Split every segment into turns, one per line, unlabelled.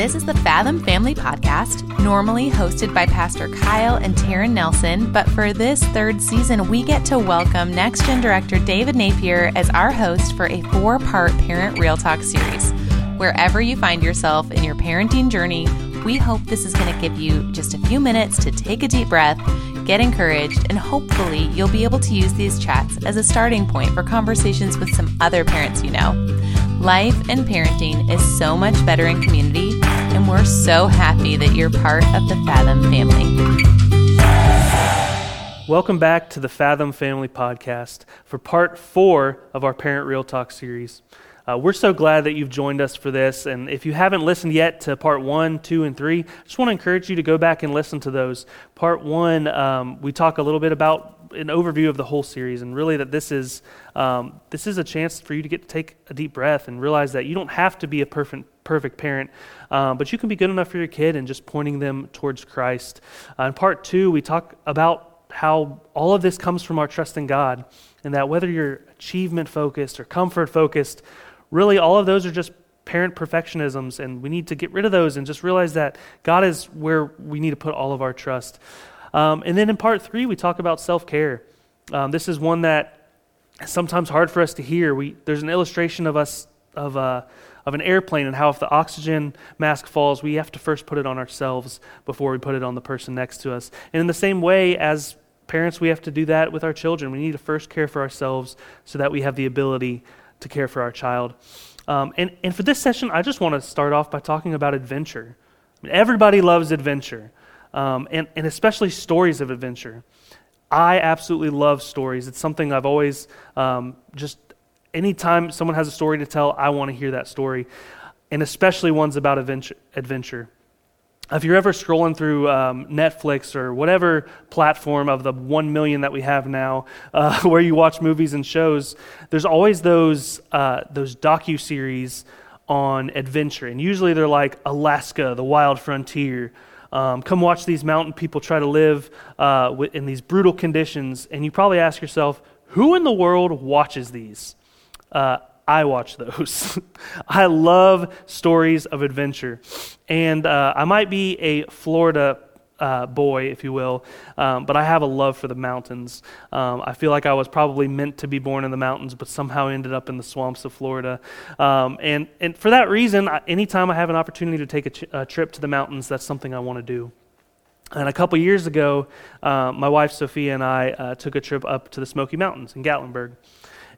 This is the Fathom Family Podcast, normally hosted by Pastor Kyle and Taryn Nelson. But for this third season, we get to welcome Next Gen Director David Napier as our host for a four part Parent Real Talk series. Wherever you find yourself in your parenting journey, we hope this is going to give you just a few minutes to take a deep breath, get encouraged, and hopefully you'll be able to use these chats as a starting point for conversations with some other parents you know. Life and parenting is so much better in community, we're so happy that you're part of the Fathom family.
Welcome back to the Fathom Family Podcast for part four of our Parent Real Talk series. Uh, we're so glad that you've joined us for this. And if you haven't listened yet to part one, two, and three, I just want to encourage you to go back and listen to those. Part one, um, we talk a little bit about an overview of the whole series, and really that this is um, this is a chance for you to get to take a deep breath and realize that you don't have to be a perfect perfect parent, um, but you can be good enough for your kid and just pointing them towards Christ. Uh, in part two, we talk about how all of this comes from our trust in God, and that whether you're achievement focused or comfort focused, really all of those are just parent perfectionisms, and we need to get rid of those and just realize that God is where we need to put all of our trust. Um, and then in part three, we talk about self care. Um, this is one that sometimes hard for us to hear. We, there's an illustration of us of, uh, of an airplane and how if the oxygen mask falls, we have to first put it on ourselves before we put it on the person next to us. And in the same way, as parents, we have to do that with our children. We need to first care for ourselves so that we have the ability to care for our child. Um, and, and for this session, I just want to start off by talking about adventure. I mean, everybody loves adventure um, and, and especially stories of adventure. I absolutely love stories. It's something I've always um, just, anytime someone has a story to tell, I want to hear that story, and especially ones about adventure. If you're ever scrolling through um, Netflix or whatever platform of the one million that we have now, uh, where you watch movies and shows, there's always those uh, those docu series on adventure, and usually they're like Alaska, the wild frontier, um, come watch these mountain people try to live uh, in these brutal conditions. And you probably ask yourself, who in the world watches these? Uh, I watch those. I love stories of adventure. And uh, I might be a Florida uh, boy, if you will, um, but I have a love for the mountains. Um, I feel like I was probably meant to be born in the mountains, but somehow ended up in the swamps of Florida. Um, and, and for that reason, I, anytime I have an opportunity to take a, ch- a, trip to the mountains, that's something I want to do. And a couple years ago, uh, my wife Sophia and I uh, took a trip up to the Smoky Mountains in Gatlinburg.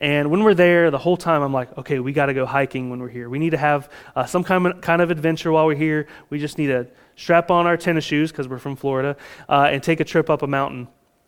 And when we're there, the whole time I'm like, okay, we got to go hiking when we're here. We need to have uh, some kind of, kind of adventure while we're here. We just need to strap on our tennis shoes because we're from Florida uh, and take a trip up a mountain.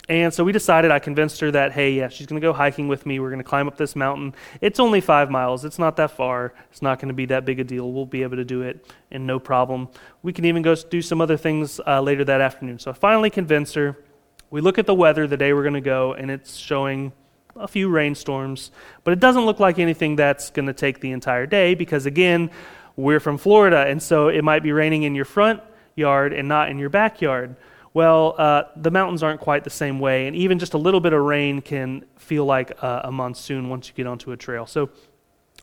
And so we decided, I convinced her that, hey, yeah, she's going to go hiking with me. We're going to climb up this mountain. It's only five miles. It's not that far. It's not going to be that big a deal. We'll be able to do it and no problem. We can even go do some other things uh, later that afternoon. So I finally convinced her. We look at the weather the day we're going to go, and it's showing a few rainstorms, but it doesn't look like anything that's going to take the entire day because, again, we're from Florida, and so it might be raining in your front yard and not in your backyard. Well, uh, the mountains aren't quite the same way, and even just a little bit of rain can feel like a, a monsoon once you get onto a trail. So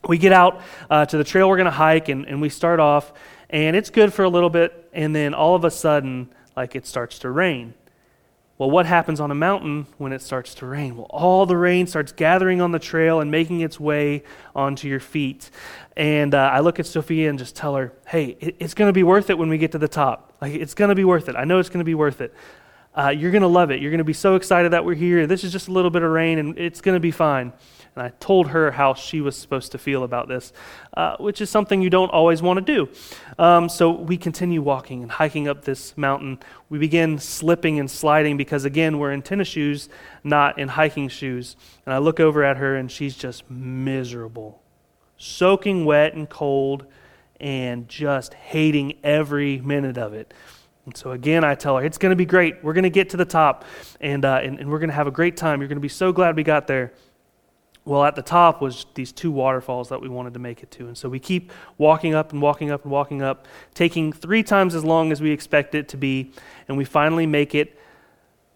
we get out uh, to the trail we're going to hike, and, and we start off, and it's good for a little bit, and then all of a sudden, like it starts to rain. Well, what happens on a mountain when it starts to rain? Well, all the rain starts gathering on the trail and making its way onto your feet. And uh, I look at Sophia and just tell her, hey, it, it's going to be worth it when we get to the top. Like, it's going to be worth it. I know it's going to be worth it. Uh, you're going to love it. You're going to be so excited that we're here. This is just a little bit of rain, and it's going to be fine. And I told her how she was supposed to feel about this, uh, which is something you don't always want to do. Um, so we continue walking and hiking up this mountain. We begin slipping and sliding because, again, we're in tennis shoes, not in hiking shoes. And I look over at her, and she's just miserable, soaking wet and cold, and just hating every minute of it. And so again, I tell her, it's going to be great. We're going to get to the top, and, uh, and, and we're going to have a great time. You're going to be so glad we got there. Well, at the top was these two waterfalls that we wanted to make it to. And so we keep walking up and walking up and walking up, taking three times as long as we expect it to be, and we finally make it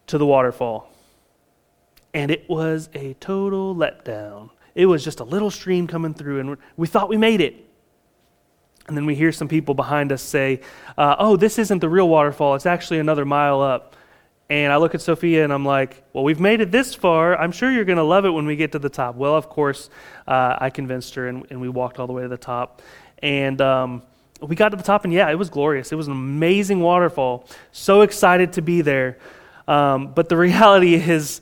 to the waterfall. And it was a total letdown. It was just a little stream coming through, and we thought we made it. And then we hear some people behind us say, uh, Oh, this isn't the real waterfall. It's actually another mile up. And I look at Sophia and I'm like, Well, we've made it this far. I'm sure you're going to love it when we get to the top. Well, of course, uh, I convinced her and, and, we walked all the way to the top. And um, we got to the top, and yeah, it was glorious. It was an amazing waterfall. So excited to be there. Um, but the reality is,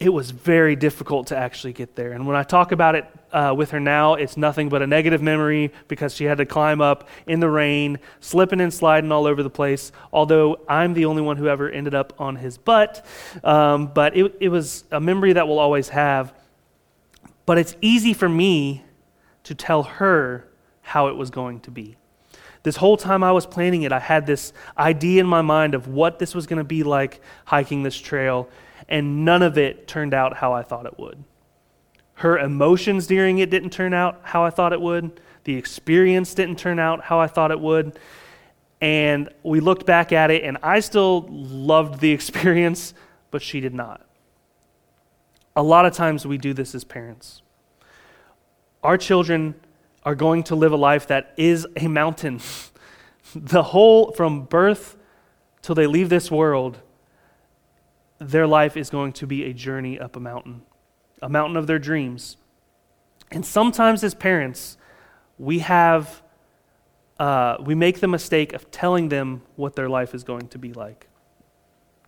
it was very difficult to actually get there. And when I talk about it uh, with her now, it's nothing but a negative memory because she had to climb up in the rain, slipping and sliding all over the place. Although I'm the only one who ever ended up on his butt. Um, but it, it was a memory that we'll always have. But it's easy for me to tell her how it was going to be. This whole time I was planning it, I had this idea in my mind of what this was going to be like hiking this trail and none of it turned out how I thought it would. Her emotions during it didn't turn out how I thought it would. The experience didn't turn out how I thought it would. And we looked back at it, and I still loved the experience, but she did not. A lot of times we do this as parents. Our children are going to live a life that is a mountain. the whole, from birth till they leave this world, their life is going to be a journey up a mountain, a mountain of their dreams. And sometimes, as parents, we have uh, we make the mistake of telling them what their life is going to be like.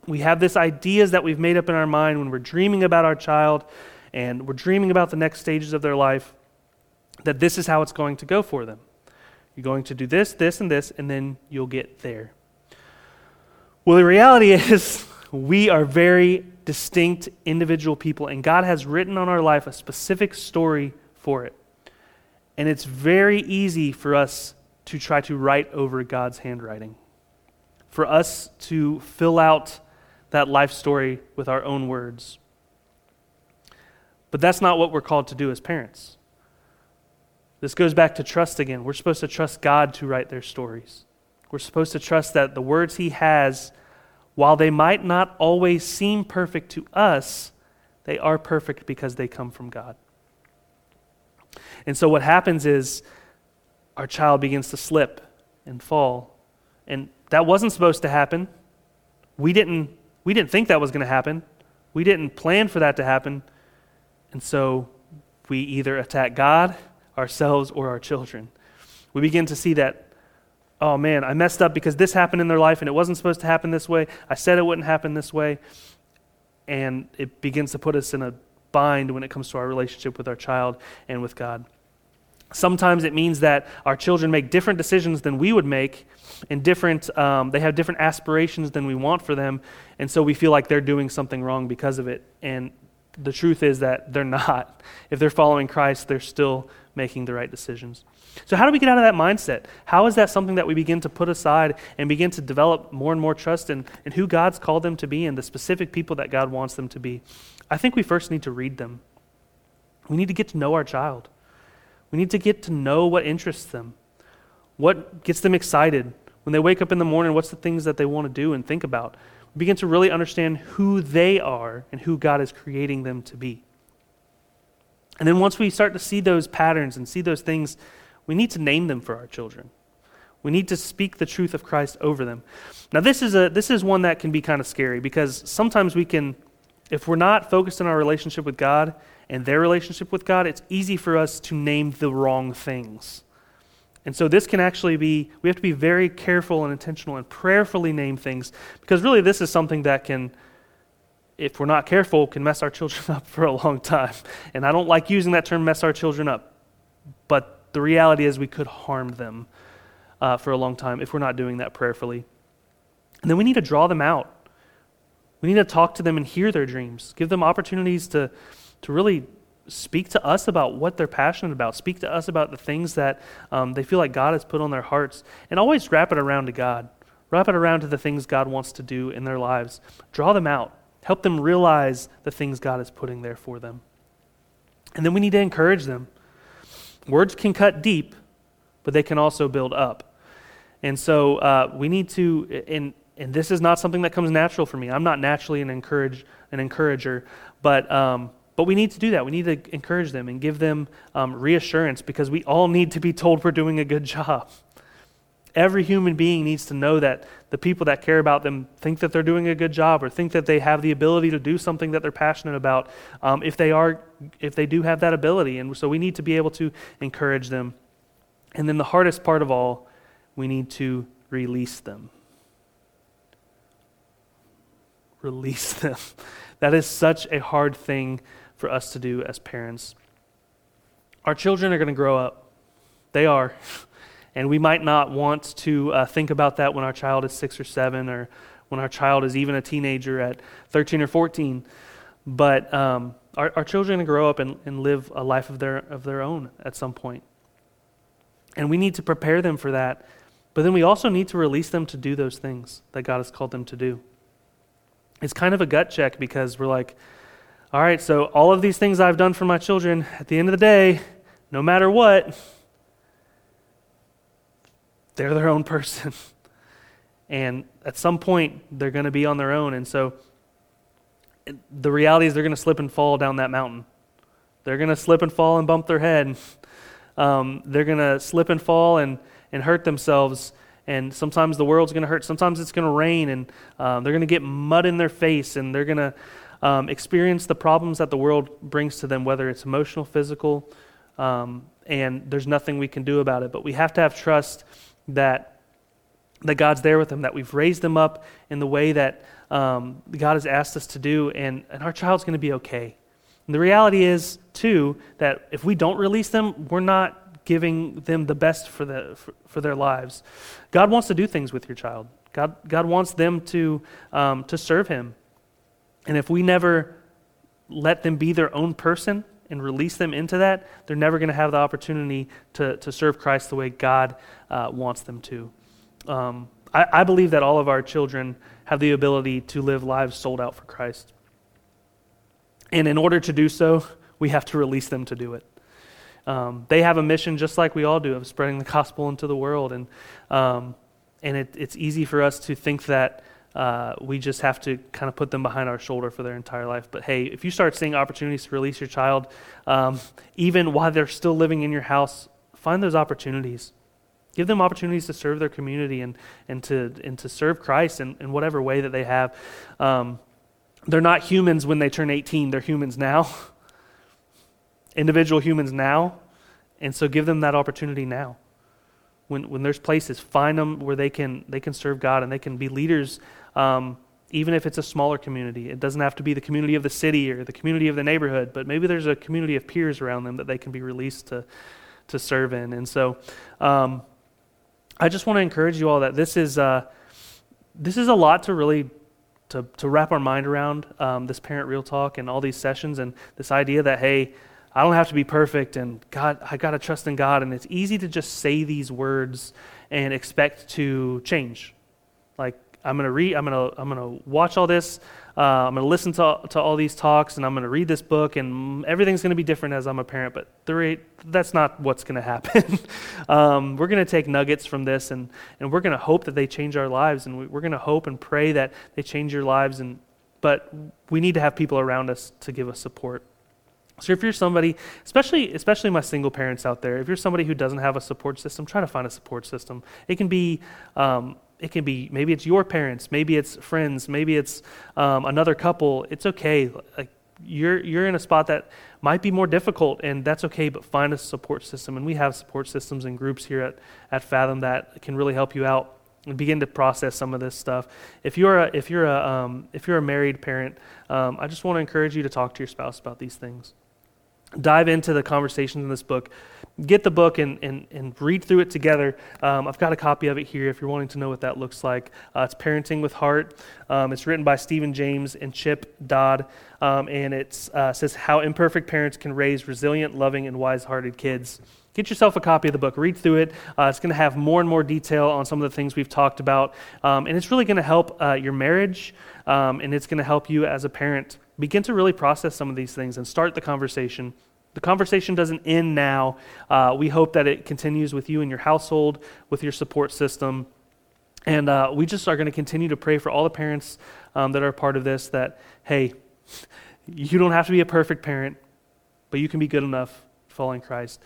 We have this ideas that we've made up in our mind when we're dreaming about our child and we're dreaming about the next stages of their life that this is how it's going to go for them. You're going to do this, this, and this, and then you'll get there. Well, the reality is we are very distinct individual people, and God has written on our life a specific story for it. And it's very easy for us to try to write over God's handwriting, for us to fill out that life story with our own words. But that's not what we're called to do as parents. This goes back to trust again. We're supposed to trust God to write their stories. We're supposed to trust that the words He has while they might not always seem perfect to us, they are perfect because they come from God. And so what happens is our child begins to slip and fall. And that wasn't supposed to happen. We didn't, we didn't think that was going to happen. We didn't plan for that to happen. And so we either attack God, ourselves, or our children. We begin to see that oh man, I messed up because this happened in their life and it wasn't supposed to happen this way. I said it wouldn't happen this way. And it begins to put us in a bind when it comes to our relationship with our child and with God. Sometimes it means that our children make different decisions than we would make, and different, um, they have different aspirations than we want for them, and so we feel like they're doing something wrong because of it. And the truth is that they're not. If they're following Christ, they're still making the right decisions. So, how do we get out of that mindset? How is that something that we begin to put aside and begin to develop more and more trust in, in who God's called them to be and the specific people that God wants them to be? I think we first need to read them. We need to get to know our child. We need to get to know what interests them, what gets them excited. When they wake up in the morning, what's the things that they want to do and think about? Begin to really understand who they are and who God is creating them to be. And then once we start to see those patterns and see those things we need to name them for our children. We need to speak the truth of Christ over them. Now, this is, a, this is one that can be kind of scary because sometimes we can, if we're not focused on our relationship with God and their relationship with God, it's easy for us to name the wrong things. And so this can actually be, we have to be very careful and intentional and prayerfully name things because really this is something that can, if we're not careful, can mess our children up for a long time. And I don't like using that term, mess our children up. But the reality is we could harm them uh, for a long time if we're not doing that prayerfully. And then we need to draw them out. We need to talk to them and hear their dreams, give them opportunities to, to really speak to us about what they're passionate about, speak to us about the things that um, they feel like God has put on their hearts, and always wrap it around to God. Wrap it around to the things God wants to do in their lives. Draw them out. Help them realize the things God is putting there for them. And then we need to encourage them. Words can cut deep, but they can also build up. And so uh, we need to, and, and this is not something that comes natural for me. I'm not naturally an, encourage, an encourager, but, um, but we need to do that. We need to encourage them and give them um, reassurance because we all need to be told we're doing a good job. Every human being needs to know that the people that care about them think that they're doing a good job or think that they have the ability to do something that they're passionate about um, if they are if they do have that ability and so we need to be able to encourage them and then the hardest part of all we need to release them release them that is such a hard thing for us to do as parents our children are going to grow up they are And we might not want to uh, think about that when our child is six or seven or when our child is even a teenager at 13 or 14. But um, our, our children are going to grow up and, and live a life of their, of their own at some point. And we need to prepare them for that. But then we also need to release them to do those things that God has called them to do. It's kind of a gut check because we're like, all right, so all of these things I've done for my children, at the end of the day, no matter what, they're their own person. and at some point, they're going to be on their own. And so the reality is they're going to slip and fall down that mountain. They're going to slip and fall and bump their head. Um, they're going to slip and fall and, and hurt themselves. And sometimes the world's going to hurt. Sometimes it's going to rain, and um, they're going to get mud in their face, and they're going to um, experience the problems that the world brings to them, whether it's emotional, physical, um, and there's nothing we can do about it. But we have to have trust that, that God's there with them, that we've raised them up in the way that um, God has asked us to do, and, and our child's going to be okay. And the reality is, too, that if we don't release them, we're not giving them the best for, the, for, for their lives. God wants to do things with your child. God, God wants them to, um, to serve Him. And if we never let them be their own person, and release them into that, they're never going to have the opportunity to, to serve Christ the way God uh, wants them to. Um, I, I believe that all of our children have the ability to live lives sold out for Christ. And in order to do so, we have to release them to do it. Um, they have a mission just like we all do of spreading the gospel into the world. And, um, and it, it's easy for us to think that uh, we just have to kind of put them behind our shoulder for their entire life. But hey, if you start seeing opportunities to release your child, um, even while they're still living in your house, find those opportunities. Give them opportunities to serve their community and, and, to, and to serve Christ in, in whatever way that they have. Um, they're not humans when they turn 18, they're humans now, individual humans now. And so give them that opportunity now when, when there's places, find them where they can, they can serve God and they can be leaders, um, even if it's a smaller community. It doesn't have to be the community of the city or the community of the neighborhood, but maybe there's a community of peers around them that they can be released to, to serve in. And so um, I just want to encourage you all that this is, uh, this is a lot to really to, to wrap our mind around um, this parent real talk and all these sessions and this idea that, hey, I don't have to be perfect, and God, I got to trust in God. And it's easy to just say these words and expect to change. Like, I'm going to read, I'm going to, I'm going to watch all this, uh, I'm going to listen to, to all these talks, and I'm going to read this book, and everything's going to be different as I'm a parent. But the rate, that's not what's going to happen. um, we're going to take nuggets from this, and, and we're going to hope that they change our lives, and we, we're going to hope and pray that they change your lives. And, but we need to have people around us to give us support. So if you're somebody, especially especially my single parents out there, if you're somebody who doesn't have a support system, try to find a support system. It can be um, it can be maybe it's your parents, maybe it's friends, maybe it's um, another couple. It's okay. Like you're you're in a spot that might be more difficult, and that's okay. But find a support system, and we have support systems and groups here at at Fathom that can really help you out and begin to process some of this stuff. If you're a if you're a um, if you're a married parent, um, I just want to encourage you to talk to your spouse about these things dive into the conversations in this book. Get the book and, and, and read through it together. Um, I've got a copy of it here if you're wanting to know what that looks like. Uh, it's Parenting with Heart. Um, it's written by Stephen James and Chip Dodd, um, and it uh, says How Imperfect Parents Can Raise Resilient, Loving, and Wise Hearted Kids. Get yourself a copy of the book, read through it. Uh, it's going to have more and more detail on some of the things we've talked about, um, and it's really going to help uh, your marriage, um, and it's going to help you as a parent begin to really process some of these things and start the conversation. The conversation doesn't end now. Uh, we hope that it continues with you and your household, with your support system. And uh, we just are going to continue to pray for all the parents um, that are part of this that, hey, you don't have to be a perfect parent, but you can be good enough following Christ.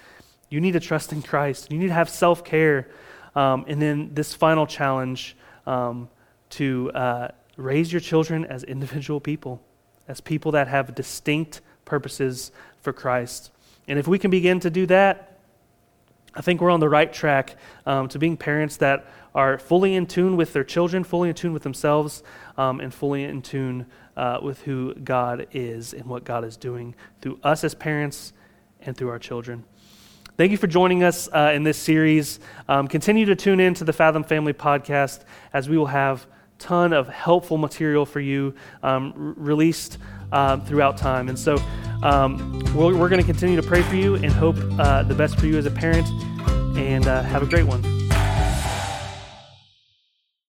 You need to trust in Christ. You need to have self care. Um, and then this final challenge um, to uh, raise your children as individual people, as people that have distinct purposes for Christ. And if we can begin to do that, I think we're on the right track um, to being parents that are fully in tune with their children, fully in tune with themselves, um, and fully in tune uh, with who God is and what God is doing through us as parents and through our children. Thank you for joining us uh, in this series. Um, continue to tune in to the Fathom Family podcast as we will have ton of helpful material for you um, released uh, throughout time. And so um, we're, we're going to continue to pray for you and hope uh, the best for you as a parent. And uh, have a great one.